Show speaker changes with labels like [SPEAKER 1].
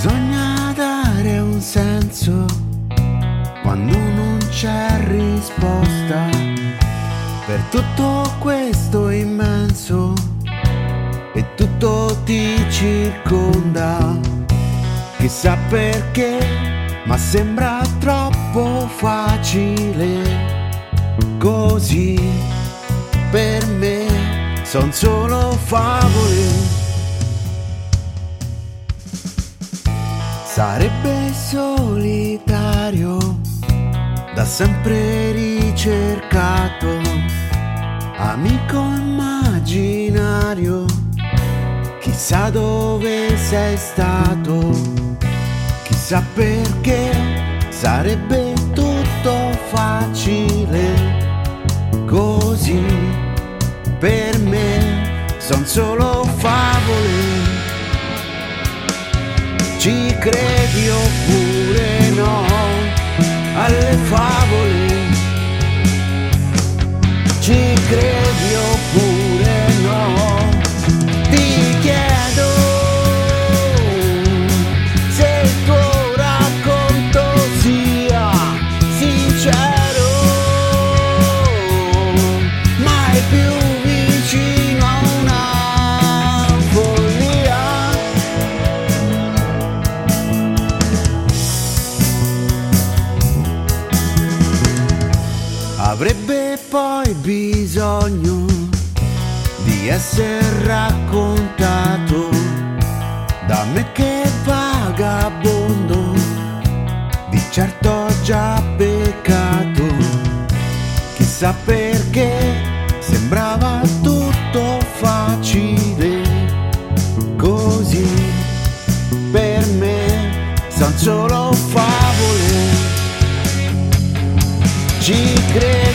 [SPEAKER 1] Bisogna dare un senso quando non c'è risposta per tutto questo immenso e tutto ti circonda. Chissà perché, ma sembra troppo facile così per me son solo favole. Sarebbe solitario, da sempre ricercato, amico immaginario, chissà dove sei stato, chissà perché sarebbe tutto facile così. Per me son solo ci credi oppure no? Alle favole avrebbe poi bisogno di essere raccontato da me che vagabondo di certo ho già peccato. Chissà perché sembrava tutto facile così per me son solo favole. Ci credi